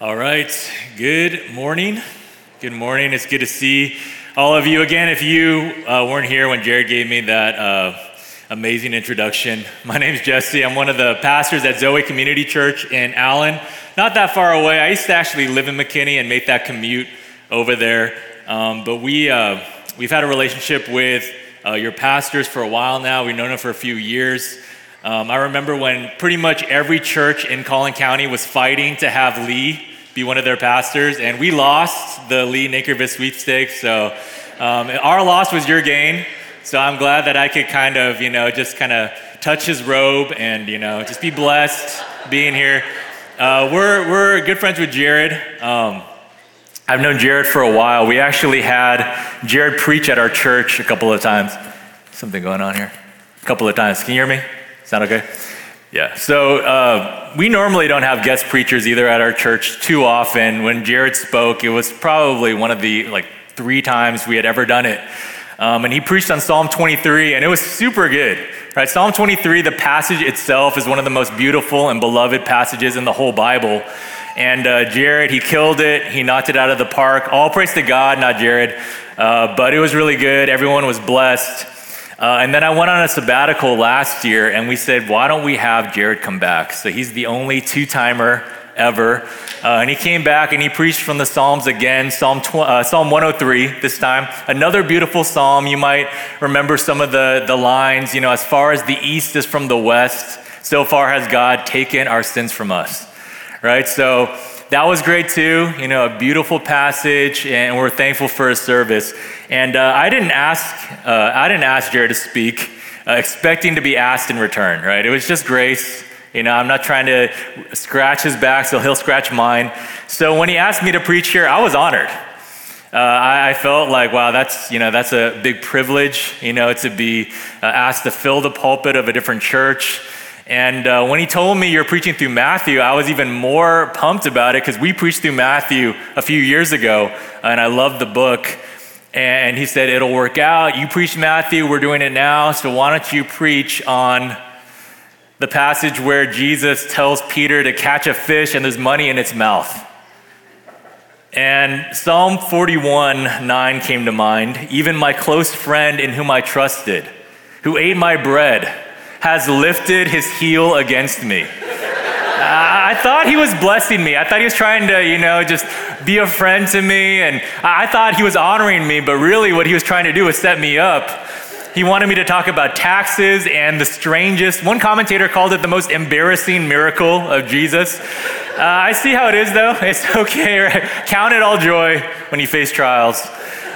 All right. Good morning. Good morning. It's good to see all of you again. If you uh, weren't here when Jared gave me that uh, amazing introduction, my name is Jesse. I'm one of the pastors at Zoe Community Church in Allen, not that far away. I used to actually live in McKinney and make that commute over there. Um, but we, uh, we've had a relationship with uh, your pastors for a while now. We've known them for a few years. Um, I remember when pretty much every church in Collin County was fighting to have Lee be one of their pastors, and we lost the Lee Nakervis sweepstakes. So um, our loss was your gain. So I'm glad that I could kind of, you know, just kind of touch his robe and, you know, just be blessed being here. Uh, we're, we're good friends with Jared. Um, I've known Jared for a while. We actually had Jared preach at our church a couple of times. Something going on here. A couple of times. Can you hear me? Sound okay? Yeah. So uh, we normally don't have guest preachers either at our church too often. When Jared spoke, it was probably one of the like three times we had ever done it. Um, and he preached on Psalm 23, and it was super good. Right? Psalm 23, the passage itself, is one of the most beautiful and beloved passages in the whole Bible. And uh, Jared, he killed it. He knocked it out of the park. All praise to God, not Jared. Uh, but it was really good. Everyone was blessed. Uh, and then I went on a sabbatical last year, and we said, why don't we have Jared come back? So he's the only two timer ever. Uh, and he came back and he preached from the Psalms again, Psalm, tw- uh, Psalm 103 this time. Another beautiful psalm. You might remember some of the, the lines, you know, as far as the east is from the west, so far has God taken our sins from us. Right? So that was great too. You know, a beautiful passage, and we're thankful for his service. And uh, I didn't ask, uh, I didn't ask Jared to speak, uh, expecting to be asked in return. Right? It was just grace. You know, I'm not trying to scratch his back, so he'll scratch mine. So when he asked me to preach here, I was honored. Uh, I, I, felt like, wow, that's you know that's a big privilege, you know, to be uh, asked to fill the pulpit of a different church. And uh, when he told me you're preaching through Matthew, I was even more pumped about it because we preached through Matthew a few years ago, and I love the book. And he said, It'll work out. You preach Matthew, we're doing it now, so why don't you preach on the passage where Jesus tells Peter to catch a fish and there's money in its mouth? And Psalm 41 9 came to mind. Even my close friend in whom I trusted, who ate my bread, has lifted his heel against me. I thought he was blessing me. I thought he was trying to, you know, just be a friend to me. And I thought he was honoring me, but really what he was trying to do was set me up. He wanted me to talk about taxes and the strangest, one commentator called it the most embarrassing miracle of Jesus. Uh, I see how it is, though. It's okay, right? Count it all joy when you face trials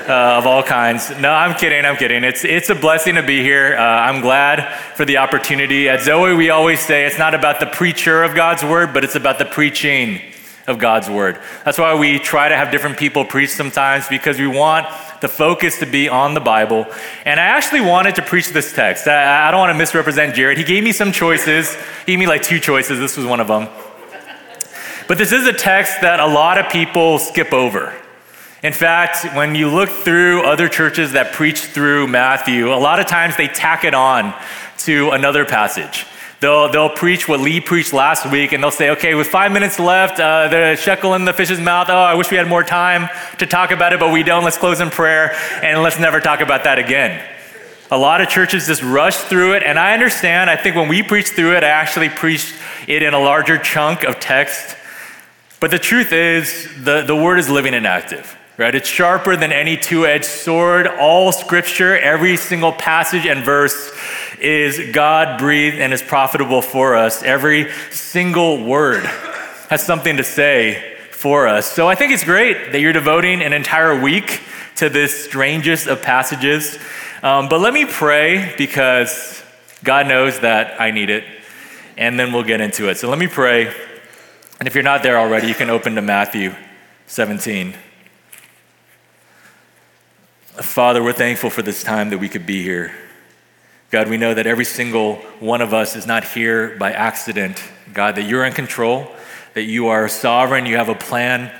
uh, of all kinds. No, I'm kidding. I'm kidding. It's, it's a blessing to be here. Uh, I'm glad for the opportunity. At Zoe, we always say it's not about the preacher of God's word, but it's about the preaching of God's word. That's why we try to have different people preach sometimes because we want the focus to be on the Bible. And I actually wanted to preach this text. I, I don't want to misrepresent Jared. He gave me some choices, he gave me like two choices. This was one of them. But this is a text that a lot of people skip over. In fact, when you look through other churches that preach through Matthew, a lot of times they tack it on to another passage. They'll, they'll preach what Lee preached last week, and they'll say, okay, with five minutes left, uh, the shekel in the fish's mouth, oh, I wish we had more time to talk about it, but we don't. Let's close in prayer, and let's never talk about that again. A lot of churches just rush through it, and I understand. I think when we preach through it, I actually preached it in a larger chunk of text. But the truth is, the, the word is living and active right? It's sharper than any two edged sword. All scripture, every single passage and verse is God breathed and is profitable for us. Every single word has something to say for us. So I think it's great that you're devoting an entire week to this strangest of passages. Um, but let me pray because God knows that I need it. And then we'll get into it. So let me pray. And if you're not there already, you can open to Matthew 17. Father, we're thankful for this time that we could be here. God, we know that every single one of us is not here by accident. God, that you're in control, that you are sovereign, you have a plan.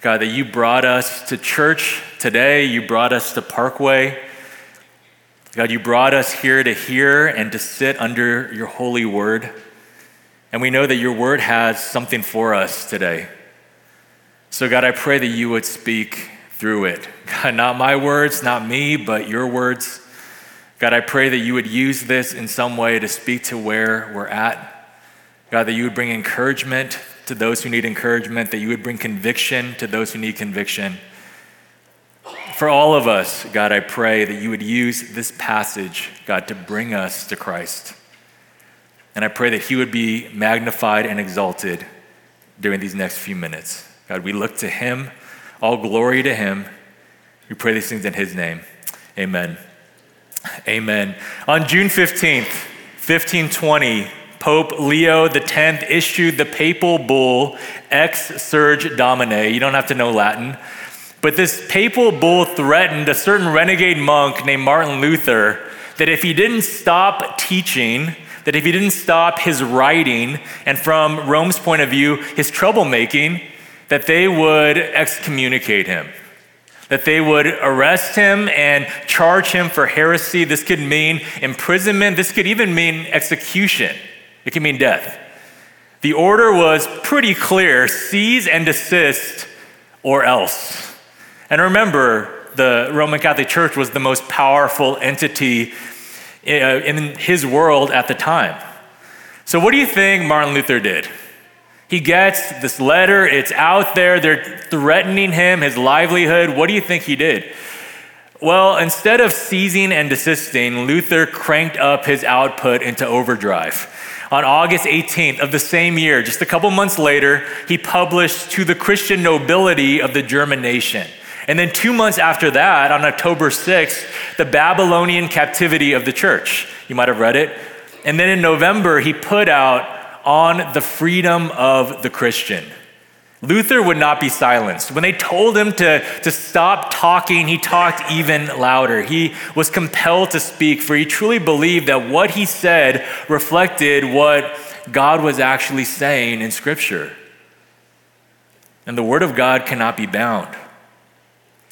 God, that you brought us to church today, you brought us to Parkway. God, you brought us here to hear and to sit under your holy word. And we know that your word has something for us today. So, God, I pray that you would speak through it. God, not my words, not me, but your words. God, I pray that you would use this in some way to speak to where we're at. God, that you would bring encouragement to those who need encouragement, that you would bring conviction to those who need conviction. For all of us, God, I pray that you would use this passage, God, to bring us to Christ. And I pray that he would be magnified and exalted during these next few minutes. God, we look to him. All glory to him. We pray these things in his name. Amen. Amen. On June 15th, 1520, Pope Leo X issued the papal bull Exsurge Domine. You don't have to know Latin. But this papal bull threatened a certain renegade monk named Martin Luther that if he didn't stop teaching, that if he didn't stop his writing, and from Rome's point of view, his troublemaking, that they would excommunicate him, that they would arrest him and charge him for heresy. This could mean imprisonment, this could even mean execution, it could mean death. The order was pretty clear seize and desist, or else. And remember, the Roman Catholic Church was the most powerful entity uh, in his world at the time. So, what do you think Martin Luther did? He gets this letter, it's out there, they're threatening him, his livelihood. What do you think he did? Well, instead of seizing and desisting, Luther cranked up his output into overdrive. On August 18th of the same year, just a couple months later, he published To the Christian Nobility of the German Nation. And then two months after that, on October 6th, the Babylonian captivity of the church. You might have read it. And then in November, he put out on the freedom of the Christian. Luther would not be silenced. When they told him to, to stop talking, he talked even louder. He was compelled to speak, for he truly believed that what he said reflected what God was actually saying in Scripture. And the Word of God cannot be bound.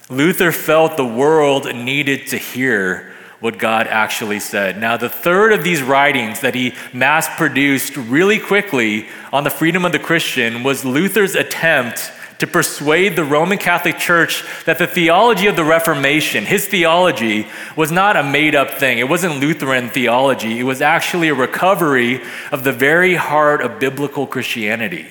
Luther felt the world needed to hear what God actually said. Now, the third of these writings that he mass produced really quickly on the freedom of the Christian was Luther's attempt to persuade the Roman Catholic Church that the theology of the Reformation, his theology, was not a made up thing. It wasn't Lutheran theology, it was actually a recovery of the very heart of biblical Christianity.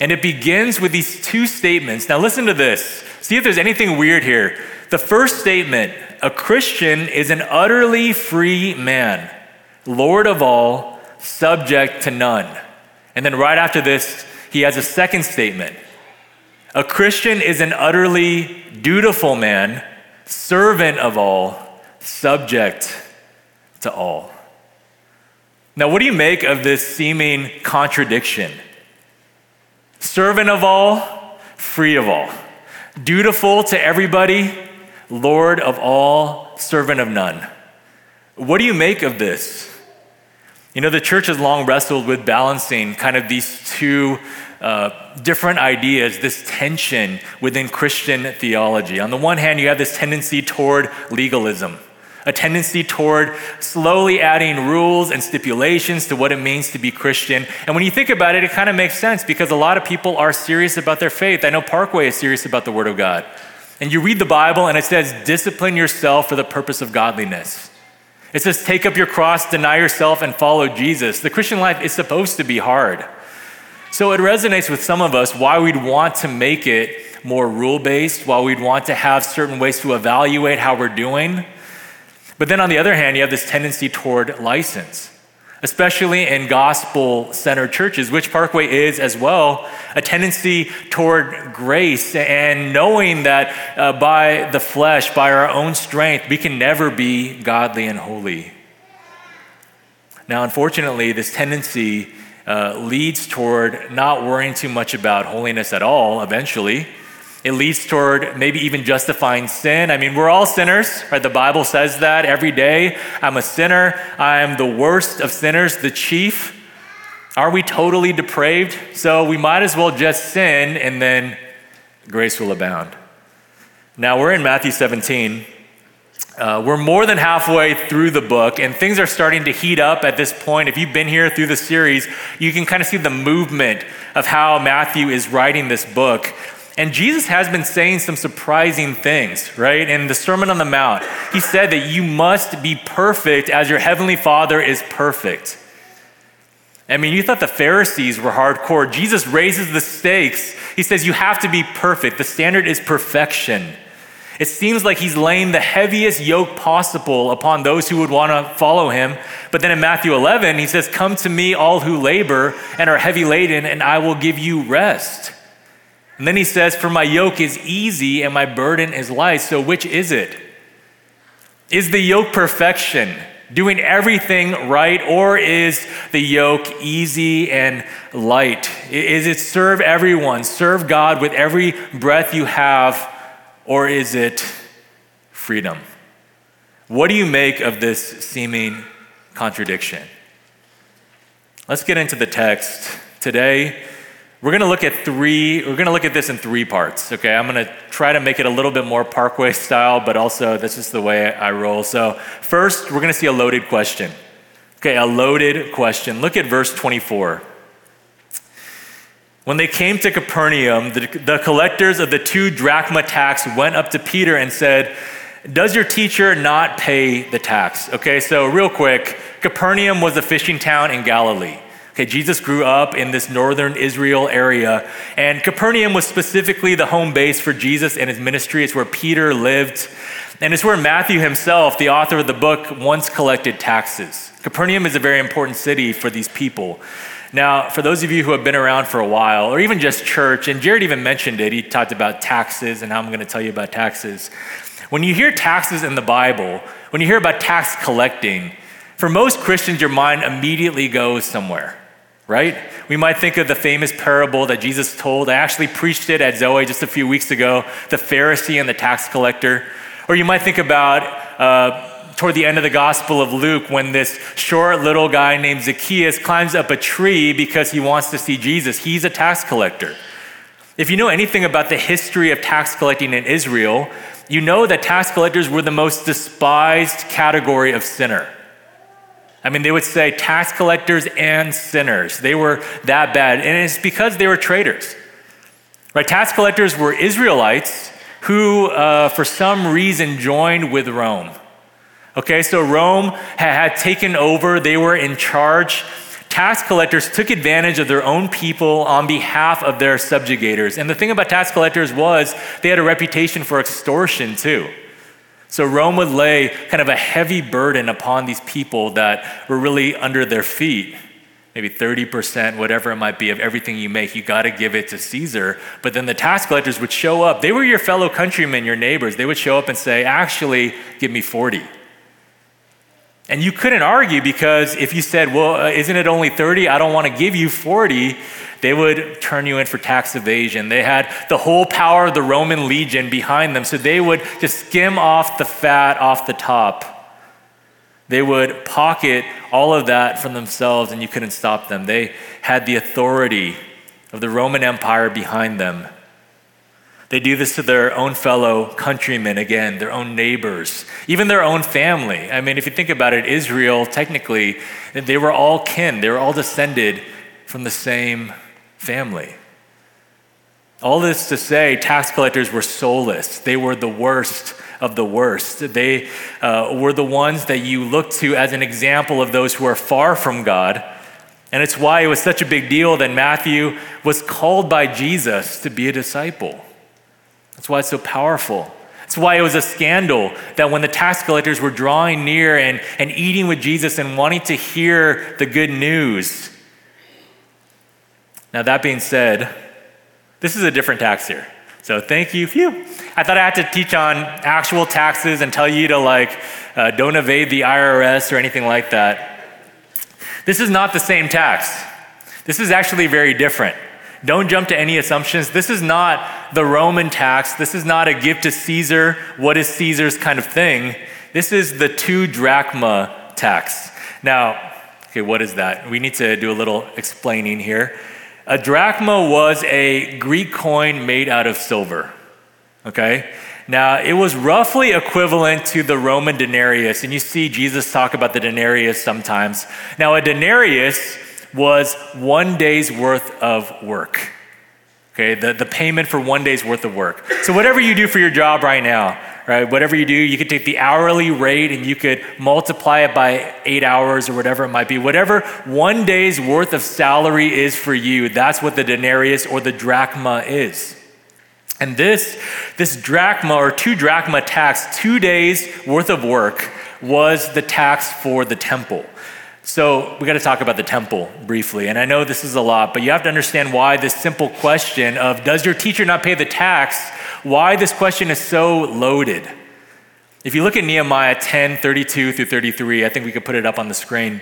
And it begins with these two statements. Now, listen to this. See if there's anything weird here. The first statement a Christian is an utterly free man, Lord of all, subject to none. And then right after this, he has a second statement. A Christian is an utterly dutiful man, servant of all, subject to all. Now, what do you make of this seeming contradiction? servant of all, free of all, dutiful to everybody, Lord of all, servant of none. What do you make of this? You know, the church has long wrestled with balancing kind of these two uh, different ideas, this tension within Christian theology. On the one hand, you have this tendency toward legalism a tendency toward slowly adding rules and stipulations to what it means to be Christian. And when you think about it, it kind of makes sense because a lot of people are serious about their faith. I know Parkway is serious about the Word of God. And you read the Bible and it says, discipline yourself for the purpose of godliness. It says, take up your cross, deny yourself, and follow Jesus. The Christian life is supposed to be hard. So it resonates with some of us why we'd want to make it more rule based, why we'd want to have certain ways to evaluate how we're doing. But then on the other hand, you have this tendency toward license, especially in gospel centered churches, which Parkway is as well, a tendency toward grace and knowing that uh, by the flesh, by our own strength, we can never be godly and holy. Now, unfortunately, this tendency uh, leads toward not worrying too much about holiness at all eventually it leads toward maybe even justifying sin. I mean, we're all sinners, right? The Bible says that every day. I'm a sinner. I'm the worst of sinners, the chief. Are we totally depraved? So we might as well just sin and then grace will abound. Now we're in Matthew 17. Uh, we're more than halfway through the book, and things are starting to heat up at this point. If you've been here through the series, you can kind of see the movement of how Matthew is writing this book. And Jesus has been saying some surprising things, right? In the Sermon on the Mount, he said that you must be perfect as your heavenly Father is perfect. I mean, you thought the Pharisees were hardcore. Jesus raises the stakes. He says, You have to be perfect. The standard is perfection. It seems like he's laying the heaviest yoke possible upon those who would want to follow him. But then in Matthew 11, he says, Come to me, all who labor and are heavy laden, and I will give you rest. And then he says, For my yoke is easy and my burden is light. So which is it? Is the yoke perfection? doing everything right, or is the yoke easy and light? Is it serve everyone, serve God with every breath you have, or is it freedom? What do you make of this seeming contradiction? Let's get into the text. Today, we're going to look at three, we're going to look at this in three parts, okay? I'm going to try to make it a little bit more parkway style, but also that's just the way I roll. So, first, we're going to see a loaded question. Okay, a loaded question. Look at verse 24. When they came to Capernaum, the, the collectors of the two drachma tax went up to Peter and said, Does your teacher not pay the tax? Okay, so real quick, Capernaum was a fishing town in Galilee. Okay, Jesus grew up in this northern Israel area, and Capernaum was specifically the home base for Jesus and his ministry. It's where Peter lived, and it's where Matthew himself, the author of the book, once collected taxes. Capernaum is a very important city for these people. Now, for those of you who have been around for a while, or even just church, and Jared even mentioned it, he talked about taxes and how I'm going to tell you about taxes. When you hear taxes in the Bible, when you hear about tax collecting, for most Christians, your mind immediately goes somewhere right? We might think of the famous parable that Jesus told. I actually preached it at Zoe just a few weeks ago the Pharisee and the tax collector. Or you might think about uh, toward the end of the Gospel of Luke when this short little guy named Zacchaeus climbs up a tree because he wants to see Jesus. He's a tax collector. If you know anything about the history of tax collecting in Israel, you know that tax collectors were the most despised category of sinner. I mean, they would say tax collectors and sinners. They were that bad. And it's because they were traitors. Right? Tax collectors were Israelites who, uh, for some reason, joined with Rome. Okay, so Rome had taken over, they were in charge. Tax collectors took advantage of their own people on behalf of their subjugators. And the thing about tax collectors was they had a reputation for extortion too. So Rome would lay kind of a heavy burden upon these people that were really under their feet. Maybe 30%, whatever it might be, of everything you make, you got to give it to Caesar. But then the tax collectors would show up. They were your fellow countrymen, your neighbors. They would show up and say, actually, give me 40. And you couldn't argue because if you said, well, uh, isn't it only 30? I don't want to give you 40. They would turn you in for tax evasion. They had the whole power of the Roman legion behind them, so they would just skim off the fat off the top. They would pocket all of that from themselves, and you couldn't stop them. They had the authority of the Roman Empire behind them. They do this to their own fellow countrymen, again, their own neighbors, even their own family. I mean, if you think about it, Israel, technically, they were all kin, they were all descended from the same family. All this to say, tax collectors were soulless. They were the worst of the worst. They uh, were the ones that you look to as an example of those who are far from God. And it's why it was such a big deal that Matthew was called by Jesus to be a disciple. That's why it's so powerful. That's why it was a scandal that when the tax collectors were drawing near and, and eating with Jesus and wanting to hear the good news. Now, that being said, this is a different tax here. So thank you. Phew. I thought I had to teach on actual taxes and tell you to like uh, don't evade the IRS or anything like that. This is not the same tax. This is actually very different. Don't jump to any assumptions. This is not the Roman tax. This is not a give to Caesar, what is Caesar's kind of thing. This is the two drachma tax. Now, okay, what is that? We need to do a little explaining here. A drachma was a Greek coin made out of silver. Okay? Now, it was roughly equivalent to the Roman denarius, and you see Jesus talk about the denarius sometimes. Now, a denarius was one day's worth of work. Okay? The, the payment for one day's worth of work. So, whatever you do for your job right now, right, whatever you do, you could take the hourly rate and you could multiply it by eight hours or whatever it might be. Whatever one day's worth of salary is for you, that's what the denarius or the drachma is. And this, this drachma or two drachma tax, two days worth of work, was the tax for the temple. So we got to talk about the temple briefly. And I know this is a lot, but you have to understand why this simple question of does your teacher not pay the tax, why this question is so loaded. If you look at Nehemiah 10, 32 through 33, I think we could put it up on the screen.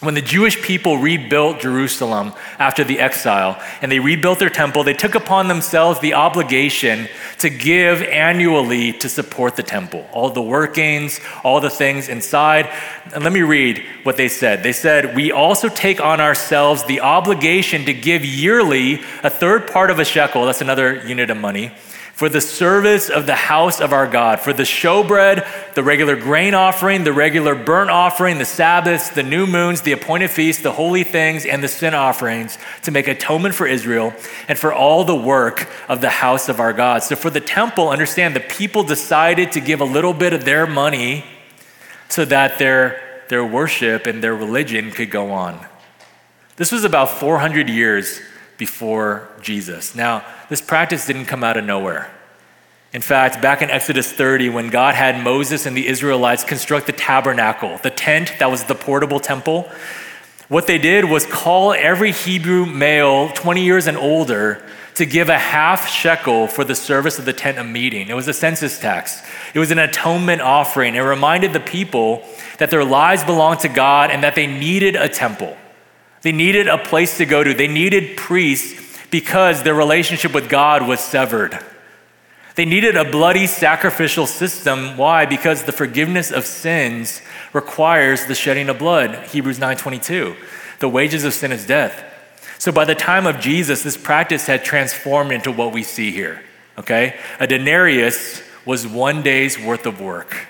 When the Jewish people rebuilt Jerusalem after the exile and they rebuilt their temple, they took upon themselves the obligation to give annually to support the temple. All the workings, all the things inside. And let me read what they said. They said, We also take on ourselves the obligation to give yearly a third part of a shekel, that's another unit of money for the service of the house of our God, for the showbread, the regular grain offering, the regular burnt offering, the Sabbaths, the new moons, the appointed feasts, the holy things, and the sin offerings to make atonement for Israel and for all the work of the house of our God. So for the temple, understand the people decided to give a little bit of their money so that their, their worship and their religion could go on. This was about 400 years before Jesus. Now, this practice didn't come out of nowhere. In fact, back in Exodus 30, when God had Moses and the Israelites construct the tabernacle, the tent that was the portable temple, what they did was call every Hebrew male 20 years and older to give a half shekel for the service of the tent of meeting. It was a census tax, it was an atonement offering. It reminded the people that their lives belonged to God and that they needed a temple. They needed a place to go to. They needed priests because their relationship with God was severed. They needed a bloody sacrificial system. Why? Because the forgiveness of sins requires the shedding of blood. Hebrews 9:22. The wages of sin is death. So by the time of Jesus, this practice had transformed into what we see here. Okay? A denarius was one day's worth of work.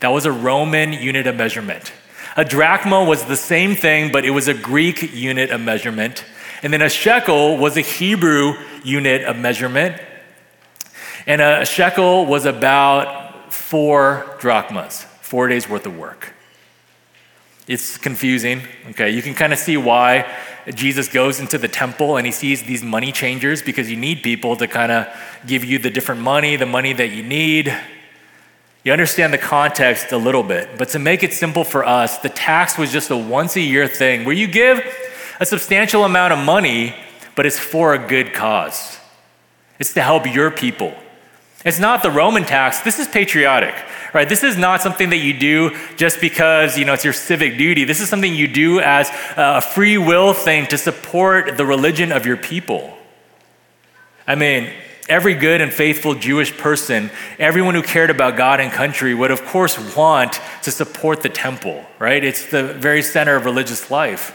That was a Roman unit of measurement. A drachma was the same thing, but it was a Greek unit of measurement. And then a shekel was a Hebrew unit of measurement. And a shekel was about four drachmas, four days worth of work. It's confusing, okay? You can kind of see why Jesus goes into the temple and he sees these money changers because you need people to kind of give you the different money, the money that you need. You understand the context a little bit, but to make it simple for us, the tax was just a once a year thing where you give a substantial amount of money, but it's for a good cause. It's to help your people. It's not the Roman tax. This is patriotic, right? This is not something that you do just because, you know, it's your civic duty. This is something you do as a free will thing to support the religion of your people. I mean, Every good and faithful Jewish person, everyone who cared about God and country, would of course want to support the temple, right? It's the very center of religious life.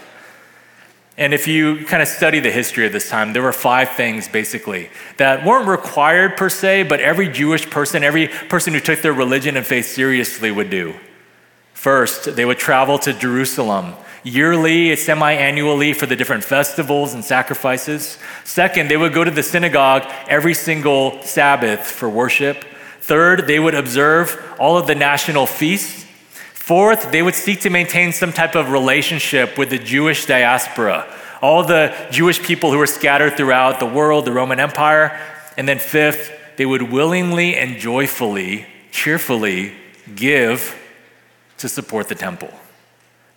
And if you kind of study the history of this time, there were five things basically that weren't required per se, but every Jewish person, every person who took their religion and faith seriously would do. First, they would travel to Jerusalem yearly, semi annually for the different festivals and sacrifices. Second, they would go to the synagogue every single Sabbath for worship. Third, they would observe all of the national feasts. Fourth, they would seek to maintain some type of relationship with the Jewish diaspora, all the Jewish people who were scattered throughout the world, the Roman Empire. And then fifth, they would willingly and joyfully, cheerfully give to support the temple.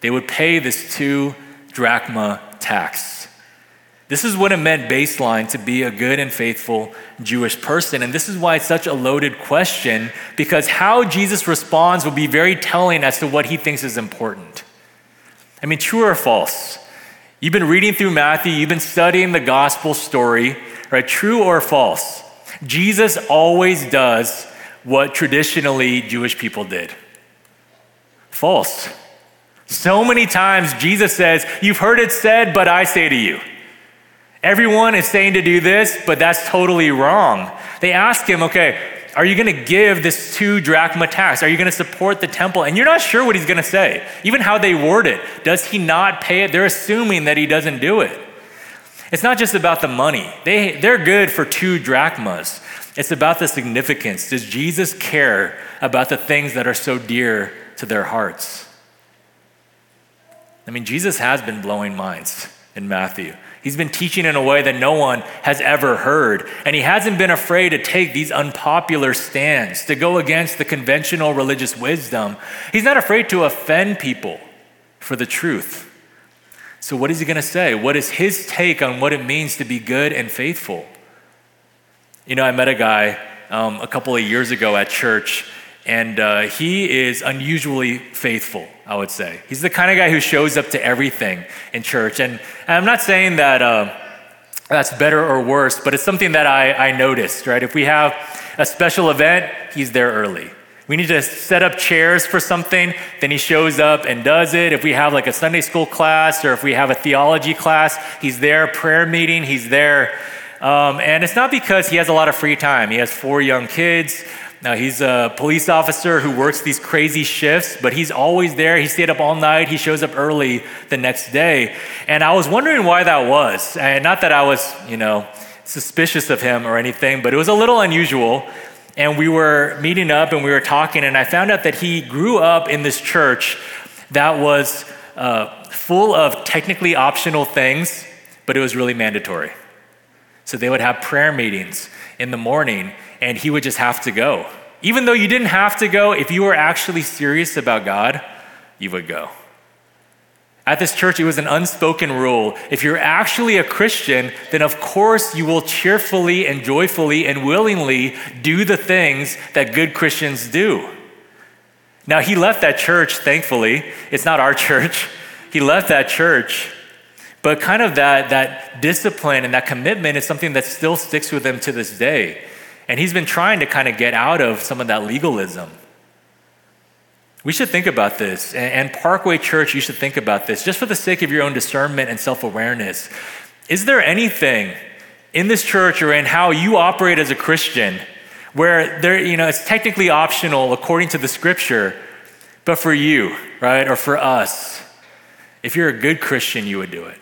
They would pay this two drachma tax. This is what it meant baseline to be a good and faithful Jewish person. And this is why it's such a loaded question, because how Jesus responds will be very telling as to what he thinks is important. I mean, true or false? You've been reading through Matthew, you've been studying the gospel story, right? True or false? Jesus always does what traditionally Jewish people did. False. So many times Jesus says, You've heard it said, but I say to you. Everyone is saying to do this, but that's totally wrong. They ask him, Okay, are you going to give this two drachma tax? Are you going to support the temple? And you're not sure what he's going to say, even how they word it. Does he not pay it? They're assuming that he doesn't do it. It's not just about the money, they, they're good for two drachmas. It's about the significance. Does Jesus care about the things that are so dear to their hearts? I mean, Jesus has been blowing minds in Matthew. He's been teaching in a way that no one has ever heard. And he hasn't been afraid to take these unpopular stands, to go against the conventional religious wisdom. He's not afraid to offend people for the truth. So, what is he going to say? What is his take on what it means to be good and faithful? You know, I met a guy um, a couple of years ago at church, and uh, he is unusually faithful, I would say. He's the kind of guy who shows up to everything in church. And, and I'm not saying that uh, that's better or worse, but it's something that I, I noticed, right? If we have a special event, he's there early. We need to set up chairs for something, then he shows up and does it. If we have like a Sunday school class or if we have a theology class, he's there. Prayer meeting, he's there. Um, and it's not because he has a lot of free time. He has four young kids. Now, he's a police officer who works these crazy shifts, but he's always there. He stayed up all night. He shows up early the next day. And I was wondering why that was. And not that I was, you know, suspicious of him or anything, but it was a little unusual and we were meeting up and we were talking, and I found out that he grew up in this church that was uh, full of technically optional things, but it was really mandatory. So they would have prayer meetings in the morning, and he would just have to go. Even though you didn't have to go, if you were actually serious about God, you would go. At this church, it was an unspoken rule. If you're actually a Christian, then of course you will cheerfully and joyfully and willingly do the things that good Christians do. Now, he left that church, thankfully. It's not our church. He left that church. But kind of that, that discipline and that commitment is something that still sticks with him to this day. And he's been trying to kind of get out of some of that legalism. We should think about this. And Parkway Church, you should think about this just for the sake of your own discernment and self awareness. Is there anything in this church or in how you operate as a Christian where there, you know, it's technically optional according to the scripture, but for you, right, or for us, if you're a good Christian, you would do it?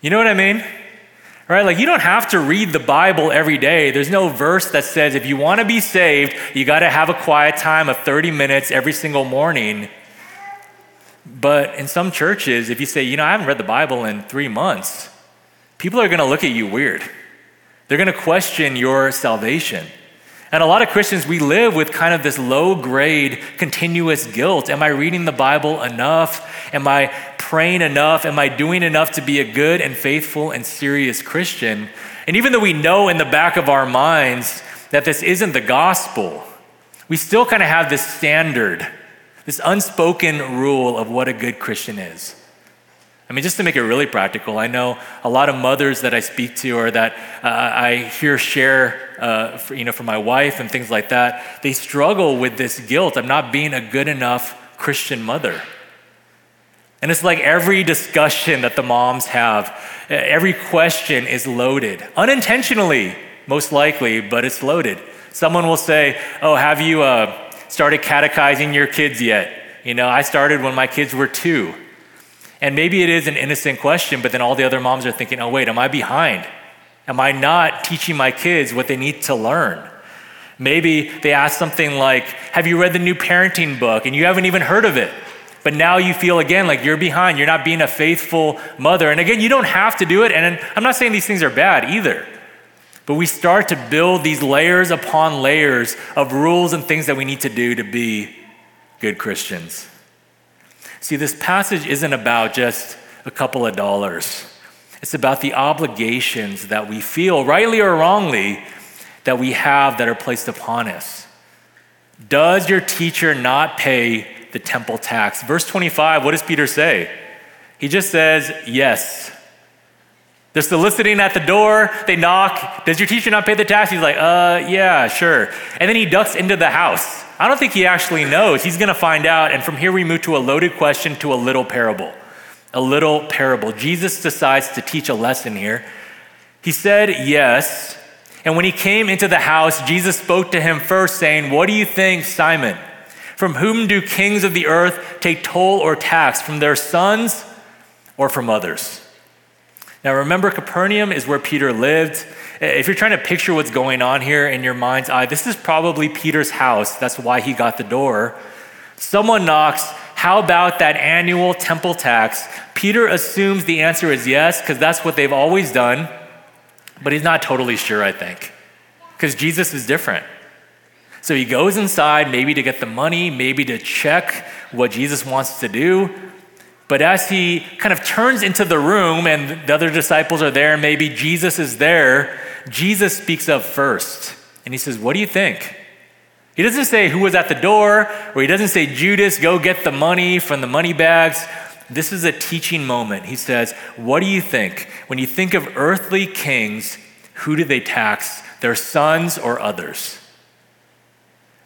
You know what I mean? Right? Like you don't have to read the Bible every day. There's no verse that says if you want to be saved, you got to have a quiet time of 30 minutes every single morning. But in some churches, if you say, you know, I haven't read the Bible in three months, people are going to look at you weird. They're going to question your salvation. And a lot of Christians, we live with kind of this low grade, continuous guilt. Am I reading the Bible enough? Am I praying enough? Am I doing enough to be a good and faithful and serious Christian? And even though we know in the back of our minds that this isn't the gospel, we still kind of have this standard, this unspoken rule of what a good Christian is. I mean, just to make it really practical, I know a lot of mothers that I speak to or that uh, I hear share, uh, for, you know, from my wife and things like that. They struggle with this guilt of not being a good enough Christian mother. And it's like every discussion that the moms have, every question is loaded, unintentionally, most likely, but it's loaded. Someone will say, "Oh, have you uh, started catechizing your kids yet?" You know, I started when my kids were two. And maybe it is an innocent question, but then all the other moms are thinking, oh, wait, am I behind? Am I not teaching my kids what they need to learn? Maybe they ask something like, Have you read the new parenting book? And you haven't even heard of it. But now you feel again like you're behind. You're not being a faithful mother. And again, you don't have to do it. And I'm not saying these things are bad either. But we start to build these layers upon layers of rules and things that we need to do to be good Christians. See, this passage isn't about just a couple of dollars. It's about the obligations that we feel, rightly or wrongly, that we have that are placed upon us. Does your teacher not pay the temple tax? Verse 25, what does Peter say? He just says, Yes. They're soliciting at the door. They knock. Does your teacher not pay the tax? He's like, uh, yeah, sure. And then he ducks into the house. I don't think he actually knows. He's going to find out. And from here, we move to a loaded question to a little parable. A little parable. Jesus decides to teach a lesson here. He said, Yes. And when he came into the house, Jesus spoke to him first, saying, What do you think, Simon? From whom do kings of the earth take toll or tax? From their sons or from others? Now, remember, Capernaum is where Peter lived. If you're trying to picture what's going on here in your mind's eye, this is probably Peter's house. That's why he got the door. Someone knocks, How about that annual temple tax? Peter assumes the answer is yes, because that's what they've always done, but he's not totally sure, I think, because Jesus is different. So he goes inside, maybe to get the money, maybe to check what Jesus wants to do. But as he kind of turns into the room and the other disciples are there, maybe Jesus is there, Jesus speaks up first. And he says, What do you think? He doesn't say who was at the door, or he doesn't say, Judas, go get the money from the money bags. This is a teaching moment. He says, What do you think? When you think of earthly kings, who do they tax? Their sons or others?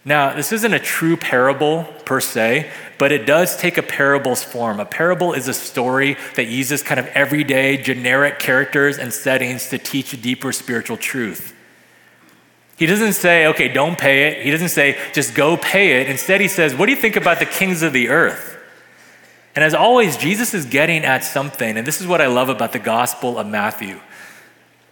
Now, this isn't a true parable per se, but it does take a parable's form. A parable is a story that uses kind of everyday, generic characters and settings to teach a deeper spiritual truth. He doesn't say, okay, don't pay it. He doesn't say, just go pay it. Instead, he says, what do you think about the kings of the earth? And as always, Jesus is getting at something. And this is what I love about the Gospel of Matthew.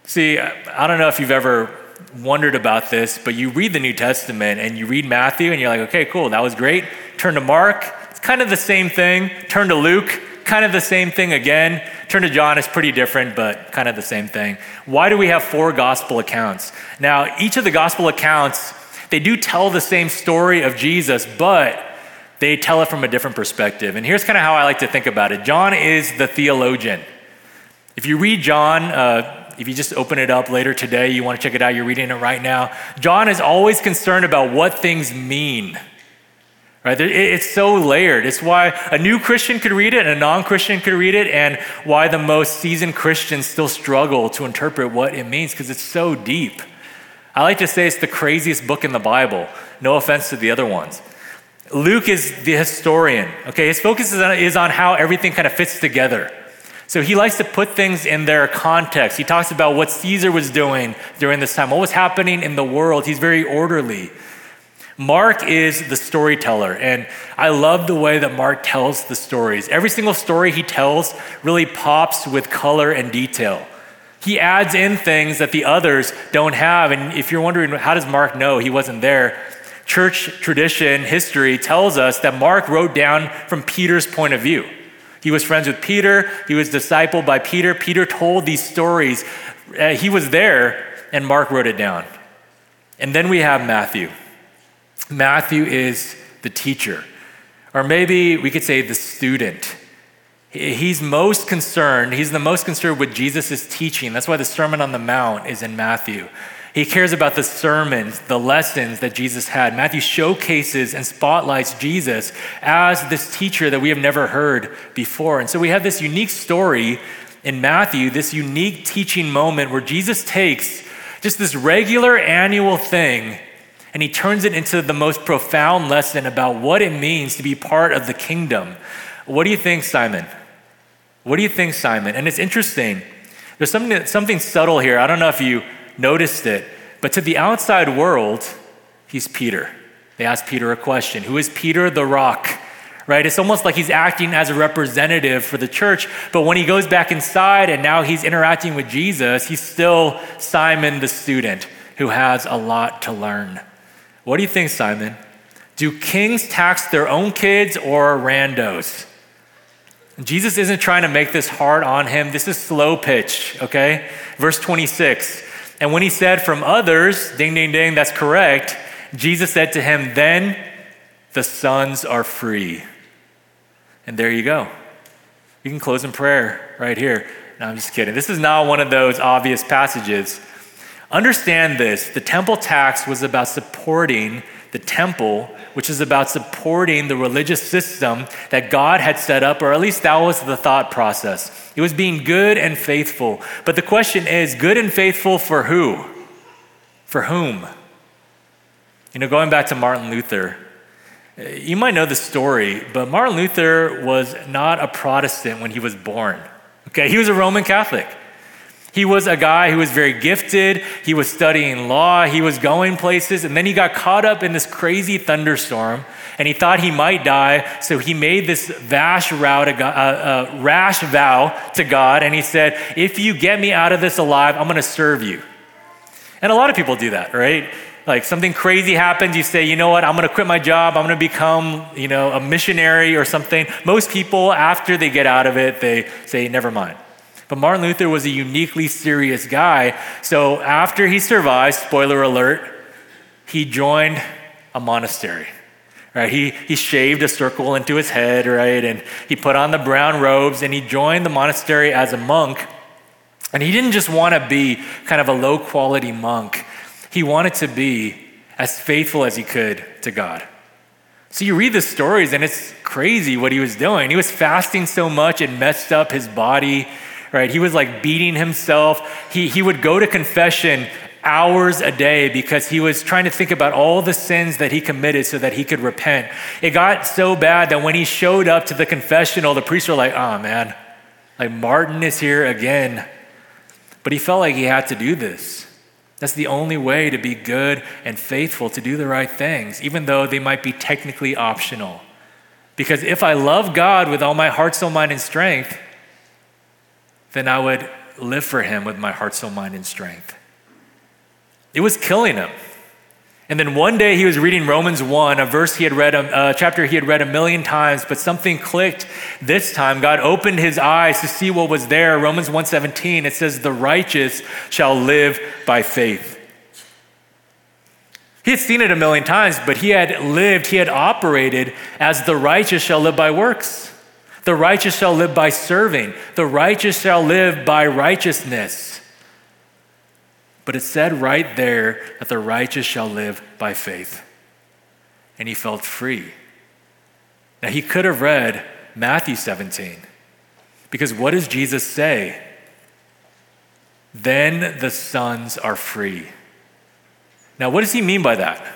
See, I don't know if you've ever wondered about this, but you read the New Testament and you read Matthew and you're like, okay, cool, that was great. Turn to Mark, it's kind of the same thing. Turn to Luke, kind of the same thing again. Turn to John, it's pretty different, but kind of the same thing. Why do we have four gospel accounts? Now, each of the gospel accounts, they do tell the same story of Jesus, but they tell it from a different perspective. And here's kind of how I like to think about it John is the theologian. If you read John, uh, if you just open it up later today, you want to check it out, you're reading it right now. John is always concerned about what things mean. Right? It's so layered. It's why a new Christian could read it and a non Christian could read it, and why the most seasoned Christians still struggle to interpret what it means because it's so deep. I like to say it's the craziest book in the Bible. No offense to the other ones. Luke is the historian. Okay, his focus is on, is on how everything kind of fits together. So he likes to put things in their context. He talks about what Caesar was doing during this time, what was happening in the world. He's very orderly. Mark is the storyteller, and I love the way that Mark tells the stories. Every single story he tells really pops with color and detail. He adds in things that the others don't have. And if you're wondering, how does Mark know he wasn't there? Church tradition, history tells us that Mark wrote down from Peter's point of view. He was friends with Peter. He was discipled by Peter. Peter told these stories. Uh, he was there, and Mark wrote it down. And then we have Matthew. Matthew is the teacher, or maybe we could say the student. He's most concerned, he's the most concerned with Jesus' teaching. That's why the Sermon on the Mount is in Matthew. He cares about the sermons, the lessons that Jesus had. Matthew showcases and spotlights Jesus as this teacher that we have never heard before. And so we have this unique story in Matthew, this unique teaching moment where Jesus takes just this regular annual thing and he turns it into the most profound lesson about what it means to be part of the kingdom. What do you think, Simon? What do you think, Simon? And it's interesting. There's something, something subtle here. I don't know if you noticed it. But to the outside world, he's Peter. They ask Peter a question Who is Peter the rock? Right? It's almost like he's acting as a representative for the church. But when he goes back inside and now he's interacting with Jesus, he's still Simon the student who has a lot to learn. What do you think, Simon? Do kings tax their own kids or randos? Jesus isn't trying to make this hard on him. This is slow pitch, okay? Verse 26. And when he said from others, ding, ding, ding, that's correct, Jesus said to him, Then the sons are free. And there you go. You can close in prayer right here. No, I'm just kidding. This is not one of those obvious passages. Understand this the temple tax was about supporting the temple, which is about supporting the religious system that God had set up, or at least that was the thought process. It was being good and faithful. But the question is good and faithful for who? For whom? You know, going back to Martin Luther, eh, you might know the story, but Martin Luther was not a Protestant when he was born. Okay, he was a Roman Catholic. He was a guy who was very gifted. He was studying law. He was going places. And then he got caught up in this crazy thunderstorm and he thought he might die. So he made this rash, vow to God, uh, uh, rash vow to God. And he said, If you get me out of this alive, I'm going to serve you. And a lot of people do that, right? Like something crazy happens, you say, you know what, I'm going to quit my job. I'm going to become, you know, a missionary or something. Most people, after they get out of it, they say, never mind. But Martin Luther was a uniquely serious guy. So after he survived, spoiler alert, he joined a monastery. Right? He, he shaved a circle into his head, right? And he put on the brown robes and he joined the monastery as a monk. And he didn't just want to be kind of a low quality monk, he wanted to be as faithful as he could to God. So you read the stories and it's crazy what he was doing. He was fasting so much it messed up his body right? He was like beating himself. He, he would go to confession hours a day because he was trying to think about all the sins that he committed so that he could repent. It got so bad that when he showed up to the confessional, the priests were like, oh man, like Martin is here again. But he felt like he had to do this. That's the only way to be good and faithful, to do the right things, even though they might be technically optional. Because if I love God with all my heart, soul, mind, and strength, then I would live for him with my heart, soul, mind, and strength. It was killing him. And then one day he was reading Romans 1, a verse he had read, a, chapter he had read a million times, but something clicked this time. God opened his eyes to see what was there. Romans 1:17, it says, "The righteous shall live by faith." He had seen it a million times, but he had lived, he had operated as the righteous shall live by works. The righteous shall live by serving, the righteous shall live by righteousness. But it said right there that the righteous shall live by faith. And he felt free. Now, he could have read Matthew 17, because what does Jesus say? Then the sons are free. Now, what does he mean by that?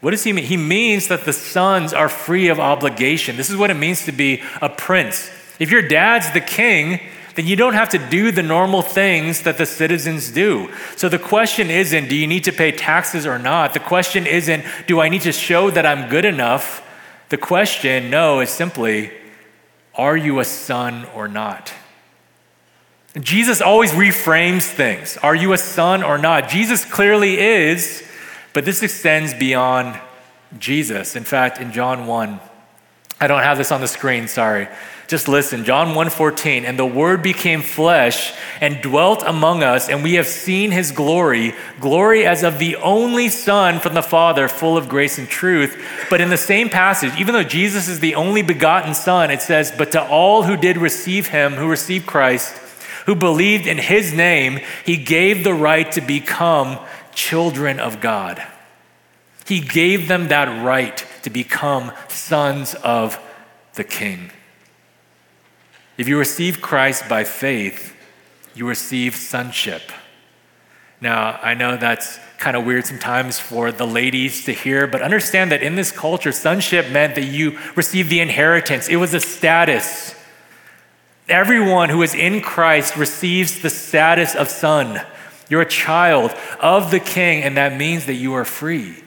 What does he mean? He means that the sons are free of obligation. This is what it means to be a prince. If your dad's the king, then you don't have to do the normal things that the citizens do. So the question isn't, do you need to pay taxes or not? The question isn't, do I need to show that I'm good enough? The question, no, is simply, are you a son or not? Jesus always reframes things. Are you a son or not? Jesus clearly is. But this extends beyond Jesus. In fact, in John 1, I don't have this on the screen, sorry. Just listen. John 1:14, and the word became flesh and dwelt among us, and we have seen his glory, glory as of the only son from the Father, full of grace and truth. But in the same passage, even though Jesus is the only begotten son, it says, "But to all who did receive him, who received Christ, who believed in his name, he gave the right to become children of God. He gave them that right to become sons of the King. If you receive Christ by faith, you receive sonship. Now, I know that's kind of weird sometimes for the ladies to hear, but understand that in this culture, sonship meant that you received the inheritance, it was a status. Everyone who is in Christ receives the status of son. You're a child of the king, and that means that you are free.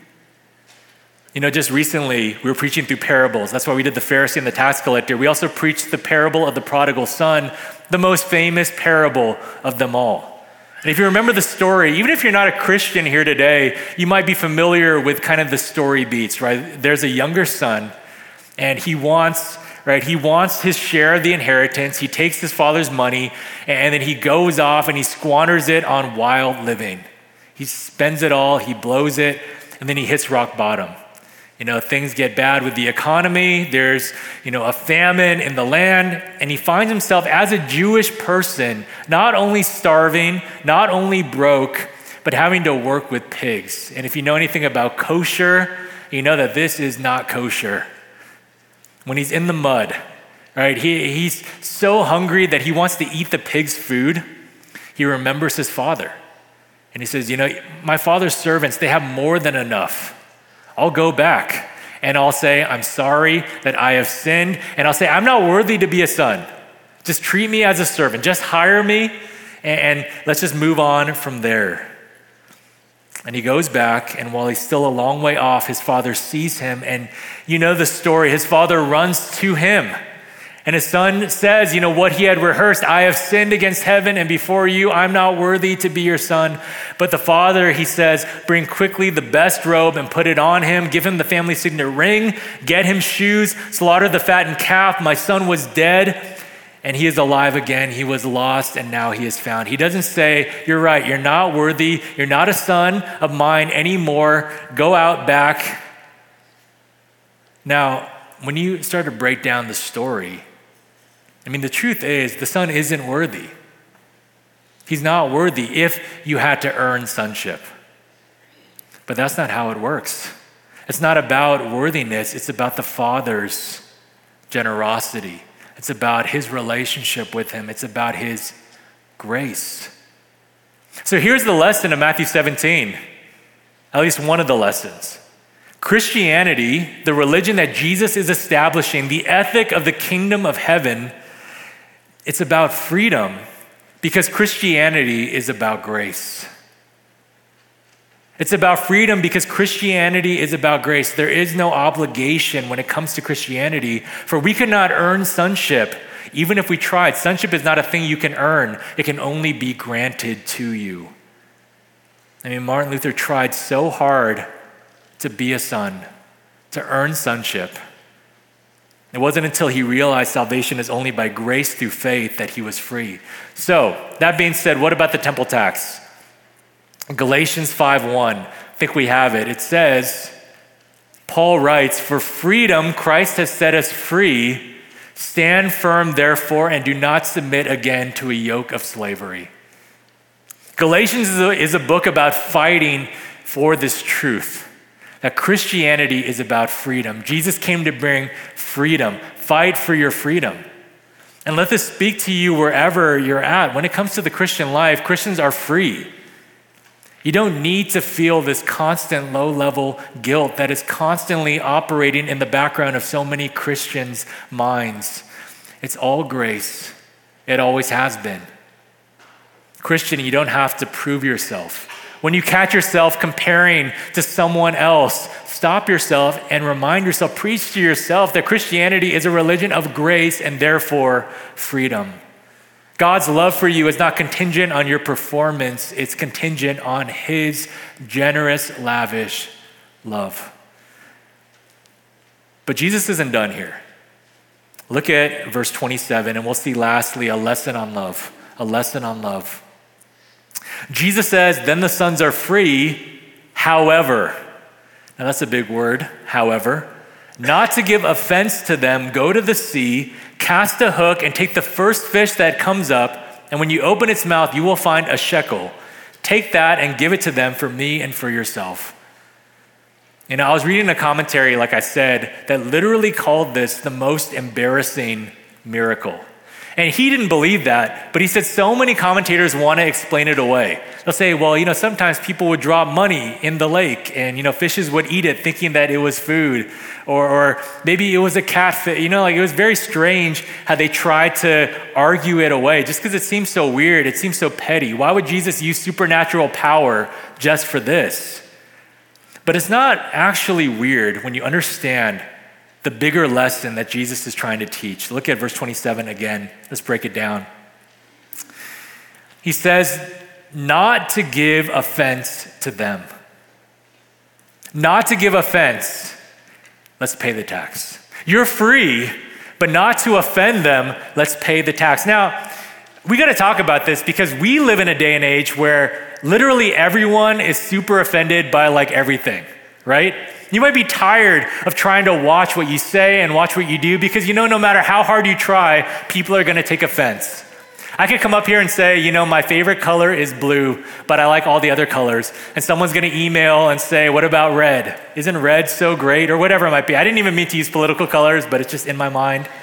You know, just recently we were preaching through parables. That's why we did the Pharisee and the tax collector. We also preached the parable of the prodigal son, the most famous parable of them all. And if you remember the story, even if you're not a Christian here today, you might be familiar with kind of the story beats, right? There's a younger son, and he wants right? He wants his share of the inheritance. He takes his father's money and then he goes off and he squanders it on wild living. He spends it all, he blows it, and then he hits rock bottom. You know, things get bad with the economy. There's, you know, a famine in the land. And he finds himself as a Jewish person, not only starving, not only broke, but having to work with pigs. And if you know anything about kosher, you know that this is not kosher when he's in the mud, right? He, he's so hungry that he wants to eat the pig's food. He remembers his father. And he says, You know, my father's servants, they have more than enough. I'll go back and I'll say, I'm sorry that I have sinned. And I'll say, I'm not worthy to be a son. Just treat me as a servant. Just hire me And, let's just move on from there. And he goes back, and while he's still a long way off, his father sees him. And you know the story. His father runs to him. And his son says, You know, what he had rehearsed I have sinned against heaven and before you. I'm not worthy to be your son. But the father, he says, Bring quickly the best robe and put it on him. Give him the family signet ring. Get him shoes. Slaughter the fattened calf. My son was dead and he is alive again. He was lost and now he is found. He doesn't say, You're right, you're not worthy, you're not a son of mine anymore. Go out back. Now, when you start to break down the story, I mean, the truth is, the son isn't worthy. He's not worthy if you had to earn sonship. But that's not how it works. It's not about worthiness, it's about the father's generosity it's about his relationship with him, it's about his grace. So here's the lesson of Matthew 17, at least one of the lessons. Christianity, the religion that Jesus is establishing, the ethic of the kingdom of heaven, it's about freedom because Christianity is about grace. It's about freedom because Christianity is about grace. There is no obligation when it comes to Christianity, for we cannot earn sonship even if we tried. Sonship is not a thing you can earn, it can only be granted to you. I mean, Martin Luther tried so hard to be a son, to earn sonship. It wasn't until he realized salvation is only by grace through faith that he was free. So, that being said, what about the temple tax? Galatians 5:1. I think we have it. It says, Paul writes, "For freedom Christ has set us free. Stand firm therefore and do not submit again to a yoke of slavery." Galatians is a, is a book about fighting for this truth that Christianity is about freedom. Jesus came to bring freedom. Fight for your freedom. And let this speak to you wherever you're at. When it comes to the Christian life, Christians are free. You don't need to feel this constant low level guilt that is constantly operating in the background of so many Christians' minds. It's all grace, it always has been. Christian, you don't have to prove yourself. When you catch yourself comparing to someone else, stop yourself and remind yourself, preach to yourself that Christianity is a religion of grace and therefore freedom. God's love for you is not contingent on your performance, it's contingent on His generous, lavish love. But Jesus isn't done here. Look at verse 27, and we'll see lastly a lesson on love. A lesson on love. Jesus says, Then the sons are free, however. Now that's a big word, however. Not to give offense to them, go to the sea Cast a hook and take the first fish that comes up, and when you open its mouth, you will find a shekel. Take that and give it to them for me and for yourself. You know, I was reading a commentary, like I said, that literally called this the most embarrassing miracle. And he didn't believe that, but he said so many commentators want to explain it away. They'll say, well, you know, sometimes people would drop money in the lake and, you know, fishes would eat it thinking that it was food. Or, or maybe it was a catfish. You know, like it was very strange how they tried to argue it away just because it seems so weird. It seems so petty. Why would Jesus use supernatural power just for this? But it's not actually weird when you understand the bigger lesson that Jesus is trying to teach. Look at verse 27 again. Let's break it down. He says, not to give offense to them. Not to give offense. Let's pay the tax. You're free, but not to offend them. Let's pay the tax. Now, we got to talk about this because we live in a day and age where literally everyone is super offended by like everything, right? You might be tired of trying to watch what you say and watch what you do because you know no matter how hard you try, people are going to take offense. I could come up here and say, you know, my favorite color is blue, but I like all the other colors. And someone's going to email and say, what about red? Isn't red so great? Or whatever it might be. I didn't even mean to use political colors, but it's just in my mind.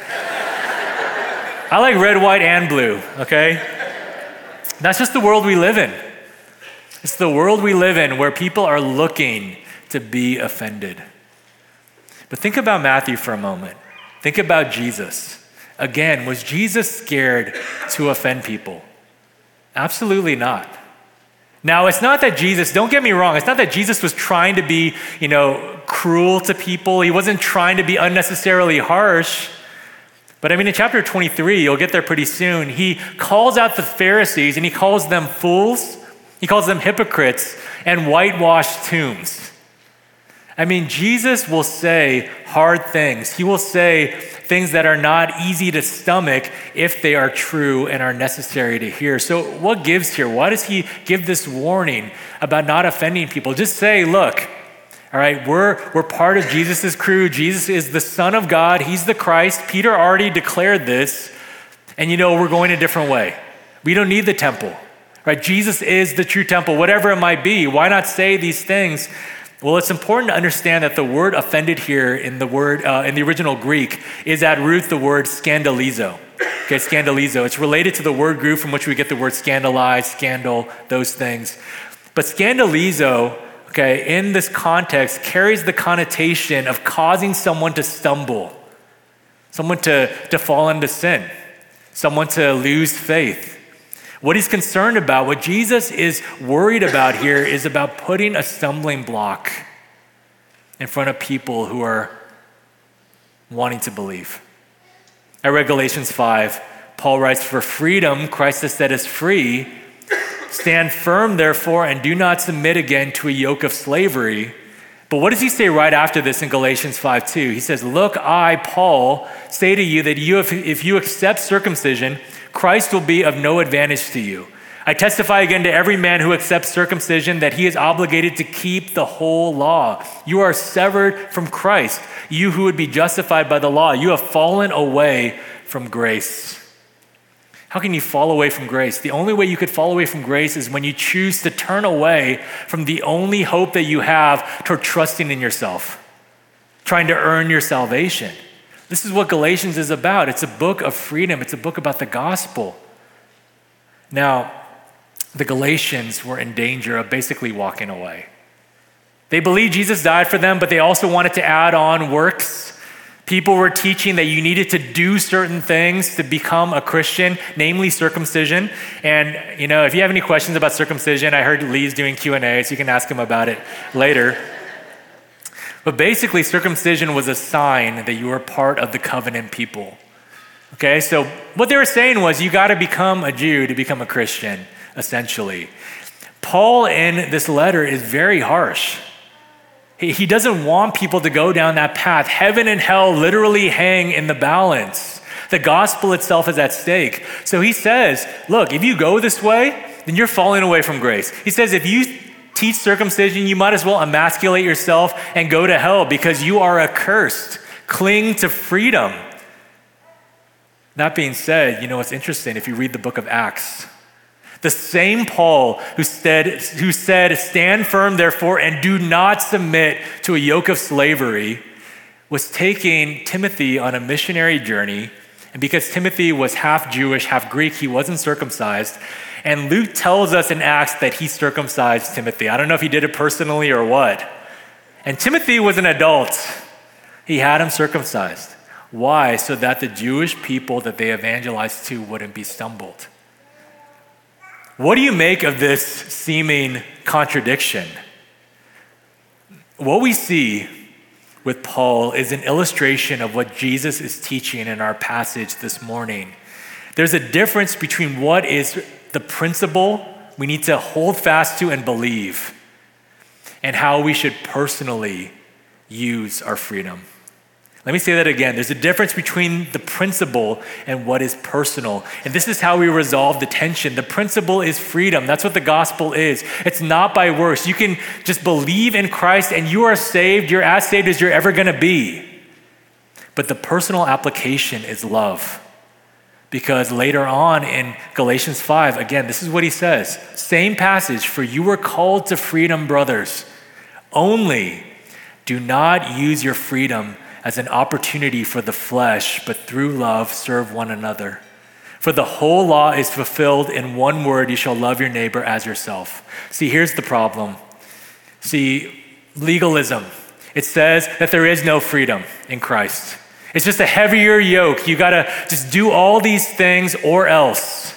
I like red, white, and blue, okay? That's just the world we live in. It's the world we live in where people are looking to be offended. But think about Matthew for a moment. Think about Jesus. Again, was Jesus scared to offend people? Absolutely not. Now, it's not that Jesus, don't get me wrong, it's not that Jesus was trying to be, you know, cruel to people. He wasn't trying to be unnecessarily harsh. But I mean, in chapter 23, you'll get there pretty soon, he calls out the Pharisees and he calls them fools, he calls them hypocrites and whitewashed tombs. I mean, Jesus will say hard things. He will say things that are not easy to stomach if they are true and are necessary to hear. So, what gives here? Why does he give this warning about not offending people? Just say, look, all right, we're, we're part of Jesus' crew. Jesus is the Son of God, He's the Christ. Peter already declared this. And you know, we're going a different way. We don't need the temple, right? Jesus is the true temple, whatever it might be. Why not say these things? Well, it's important to understand that the word offended here in the word uh, in the original Greek is at root the word scandalizo. Okay, scandalizo. It's related to the word group from which we get the word scandalize, scandal, those things. But scandalizo okay, in this context carries the connotation of causing someone to stumble, someone to, to fall into sin, someone to lose faith. What he's concerned about, what Jesus is worried about here, is about putting a stumbling block in front of people who are wanting to believe. At Galatians 5, Paul writes, For freedom, Christ has set us free. Stand firm, therefore, and do not submit again to a yoke of slavery. But what does he say right after this in Galatians 5 2? He says, Look, I, Paul, say to you that you, if you accept circumcision, Christ will be of no advantage to you. I testify again to every man who accepts circumcision that he is obligated to keep the whole law. You are severed from Christ, you who would be justified by the law. You have fallen away from grace. How can you fall away from grace? The only way you could fall away from grace is when you choose to turn away from the only hope that you have toward trusting in yourself, trying to earn your salvation. This is what Galatians is about. It's a book of freedom, it's a book about the gospel. Now, the Galatians were in danger of basically walking away. They believed Jesus died for them, but they also wanted to add on works People were teaching that you needed to do certain things to become a Christian, namely circumcision. And you know, if you have any questions about circumcision, I heard Lee's doing Q&A, so you can ask him about it later. But basically, circumcision was a sign that you were part of the covenant people. Okay, so what they were saying was you got to become a Jew to become a Christian, essentially. Paul in this letter is very harsh. He doesn't want people to go down that path. Heaven and hell literally hang in the balance. The gospel itself is at stake. So he says, look, if you go this way, then you're falling away from grace. He says, if you teach circumcision, you might as well emasculate yourself and go to hell because you are accursed. Cling to freedom. That being said, you know, it's interesting if you read the book of Acts. The same Paul who said, who said, Stand firm, therefore, and do not submit to a yoke of slavery, was taking Timothy on a missionary journey. And because Timothy was half Jewish, half Greek, he wasn't circumcised. And Luke tells us in Acts that he circumcised Timothy. I don't know if he did it personally or what. And Timothy was an adult, he had him circumcised. Why? So that the Jewish people that they evangelized to wouldn't be stumbled. What do you make of this seeming contradiction? What we see with Paul is an illustration of what Jesus is teaching in our passage this morning. There's a difference between what is the principle we need to hold fast to and believe, and how we should personally use our freedom. Let me say that again. There's a difference between the principle and what is personal. And this is how we resolve the tension. The principle is freedom. That's what the gospel is. It's not by works. You can just believe in Christ and you are saved. You're as saved as you're ever going to be. But the personal application is love. Because later on in Galatians 5, again, this is what he says. Same passage, for you were called to freedom, brothers. Only do not use your freedom as an opportunity for the flesh, but through love serve one another. For the whole law is fulfilled in one word you shall love your neighbor as yourself. See, here's the problem. See, legalism. It says that there is no freedom in Christ. It's just a heavier yoke. You got to just do all these things or else.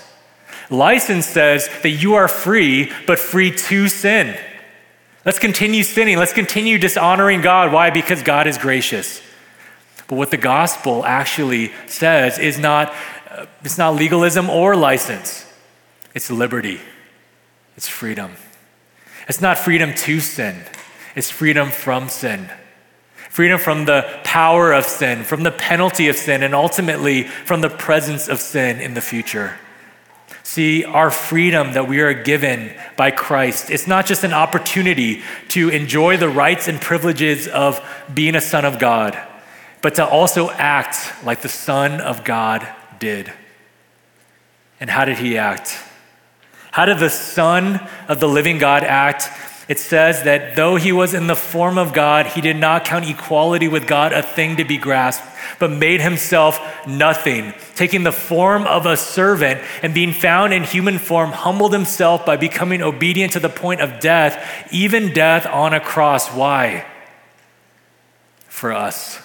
License says that you are free, but free to sin. Let's continue sinning. Let's continue dishonoring God. Why? Because God is gracious. But what the gospel actually says is not, uh, it's not legalism or license, it's liberty, it's freedom. It's not freedom to sin, it's freedom from sin. Freedom from the power of sin, from the penalty of sin, and ultimately from the presence of sin in the future. See, our freedom that we are given by Christ, it's not just an opportunity to enjoy the rights and privileges of being a son of God, but to also act like the Son of God did. And how did he act? How did the Son of the living God act? It says that though he was in the form of God, he did not count equality with God a thing to be grasped, but made himself nothing, taking the form of a servant and being found in human form, humbled himself by becoming obedient to the point of death, even death on a cross. Why? For us.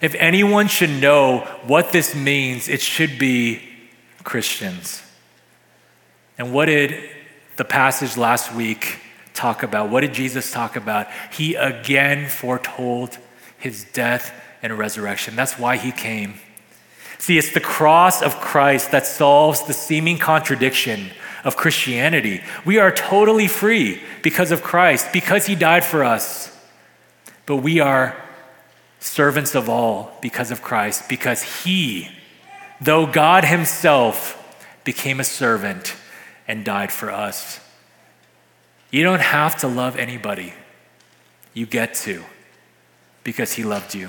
If anyone should know what this means, it should be Christians. And what did the passage last week talk about? What did Jesus talk about? He again foretold his death and resurrection. That's why he came. See, it's the cross of Christ that solves the seeming contradiction of Christianity. We are totally free because of Christ, because he died for us. But we are servants of all because of Christ, because he, though God himself, became a servant and died for us. You don't have to love anybody. You get to because he loved you.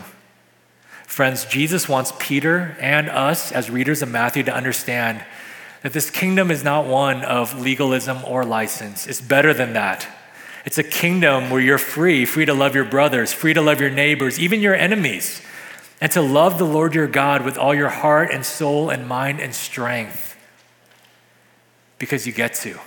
Friends, Jesus wants Peter and us as readers of Matthew to understand that this kingdom is not one of legalism or license. It's better than that. It's a kingdom where you're free, free to love your brothers, free to love your neighbors, even your enemies, and to love the Lord your God with all your heart and soul and mind and strength because you get to.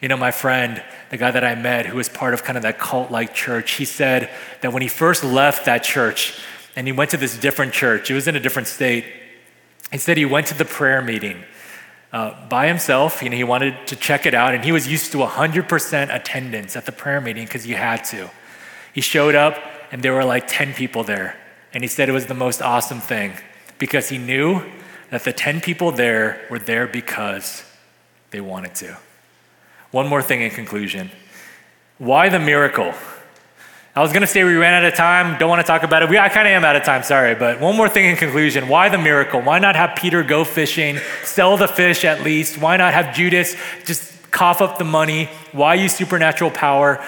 You know, my friend, the guy that I met who was part of kind of that cult like church, he said that when he first left that church and he went to this different church, it was in a different state, he said he went to the prayer meeting uh, by himself. You know, he wanted to check it out and he was used to 100% attendance at the prayer meeting because you had to. He showed up and there were like 10 people there. And he said it was the most awesome thing because he knew that the 10 people there were there because they wanted to. One more thing in conclusion why the miracle? I was going to say we ran out of time. Don't want to talk about it. We, I kind of am out of time, sorry. But one more thing in conclusion. Why the miracle? Why not have Peter go fishing, sell the fish at least? Why not have Judas just cough up the money? Why use supernatural power?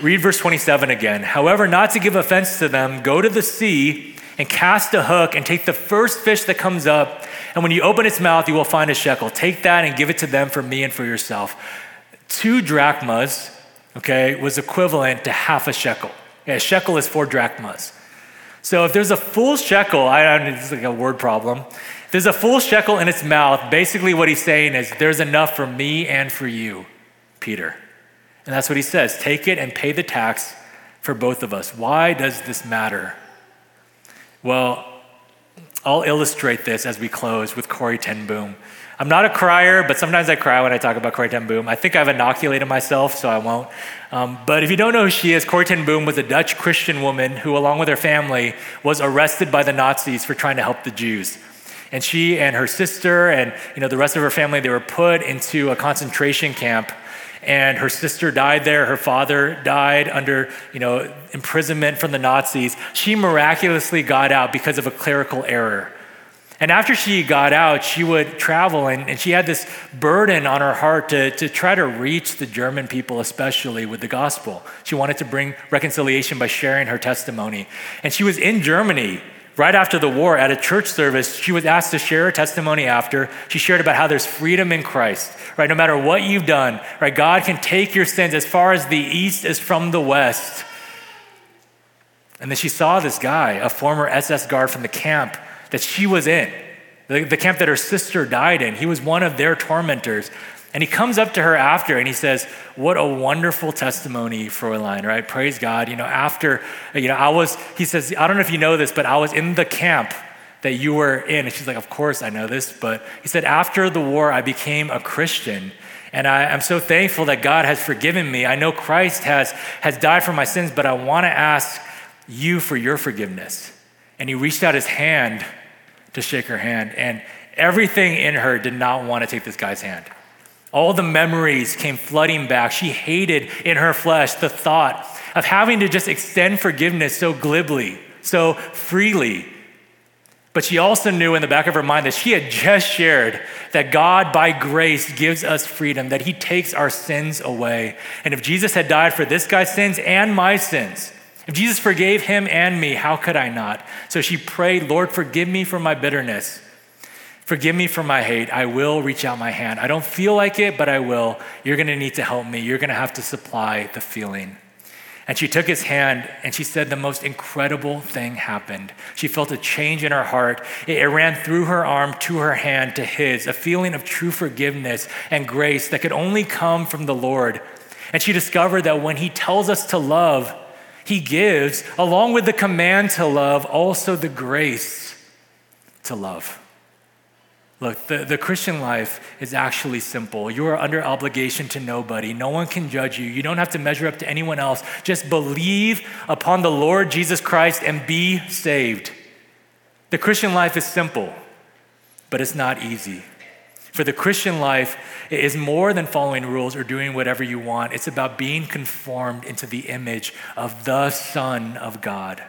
Read verse 27 again. However, not to give offense to them, go to the sea and cast a hook and take the first fish that comes up. And when you open its mouth, you will find a shekel. Take that and give it to them for me and for yourself. Two drachmas, okay, was equivalent to half a shekel. A shekel is four drachmas. So if there's a full shekel, I don't know, it's like a word problem. If there's a full shekel in its mouth, basically what he's saying is, there's enough for me and for you, Peter. And that's what he says take it and pay the tax for both of us. Why does this matter? Well, I'll illustrate this as we close with Corrie ten Boom. I'm not a crier, but sometimes I cry when I talk about Corrie ten Boom. I think I've inoculated myself, so I won't. Um, but if you don't know who she is, Corrie ten Boom was a Dutch Christian woman who, along with her family, was arrested by the Nazis for trying to help the Jews. And she and her sister and you know the rest of her family, they were put into a concentration camp and her sister died there. Her father died under you know imprisonment from the nazis. She miraculously got out because of a clerical error. And after she got out she would travel and, and she had this burden on her heart to, to try to reach the german people especially with the gospel. She wanted to bring reconciliation by sharing her testimony. And she was in germany right after the war at a church service, she was asked to share her testimony after. She shared about how there's freedom in Christ, right? No matter what you've done, right? God can take your sins as far as the east is from the west. And then she saw this guy, a former SS guard from the camp that she was in, the, the camp that her sister died in. He was one of their tormentors. And he comes up to her after and he says, What a wonderful testimony, Fräulein, right? Praise God. You know, after, you know, I was, he says, I don't know if you know this, but I was in the camp that you were in. And she's like, Of course, I know this. But he said, After the war, I became a Christian. And I, am so thankful that God has forgiven me. I know Christ has, has died for my sins, but I want to ask you for your forgiveness. And he reached out his hand to shake her hand. And everything in her did not want to take this guy's hand. All the memories came flooding back. She hated in her flesh the thought of having to just extend forgiveness so glibly, so freely. But she also knew in the back of her mind that she had just shared that God, by grace, gives us freedom, that He takes our sins away. And if Jesus had died for this guy's sins and my sins, if Jesus forgave him and me, how could I not? So she prayed, Lord, forgive me for my bitterness. Forgive me for my hate. I will reach out my hand. I don't feel like it, but I will. You're going to need to help me. You're going to have to supply the feeling. And she took his hand and she said the most incredible thing happened. She felt a change in her heart. It, ran through her arm to her hand to his, a feeling of true forgiveness and grace that could only come from the Lord. And she discovered that when he tells us to love, he gives, along with the command to love, also the grace to love. Look, the, the Christian life is actually simple. You are under obligation to nobody. No one can judge you. You don't have to measure up to anyone else. Just believe upon the Lord Jesus Christ and be saved. The Christian life is simple, but it's not easy. For the Christian life is more than following rules or doing whatever you want. It's about being conformed into the image of the Son of God.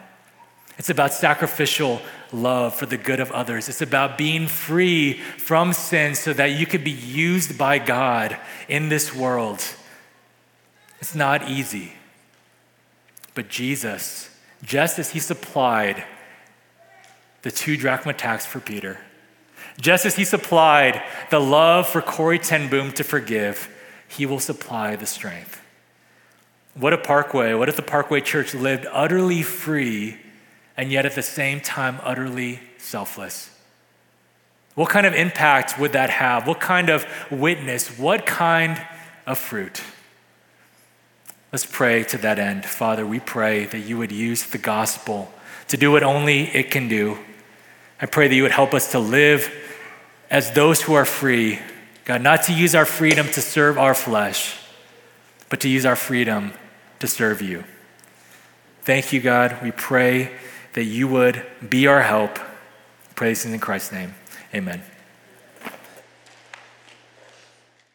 It's about sacrificial love for the good of others. It's about being free from sin so that you could be used by God in this world. It's not easy. But Jesus, just as he supplied the two drachma tax for Peter, just as he supplied the love for Corrie ten Boom to forgive, he will supply the strength. What a parkway. What if the Parkway Church lived utterly free and yet at the same time utterly selfless? What kind of impact would that have? What kind of witness? What kind of fruit? Let's pray to that end. Father, we pray that you would use the gospel to do what only it can do. I pray that you would help us to live as those who are free, God, not to use our freedom to serve our flesh, but to use our freedom to serve you. Thank you, God. We pray that you would be our help. Praise in Christ's name. Amen.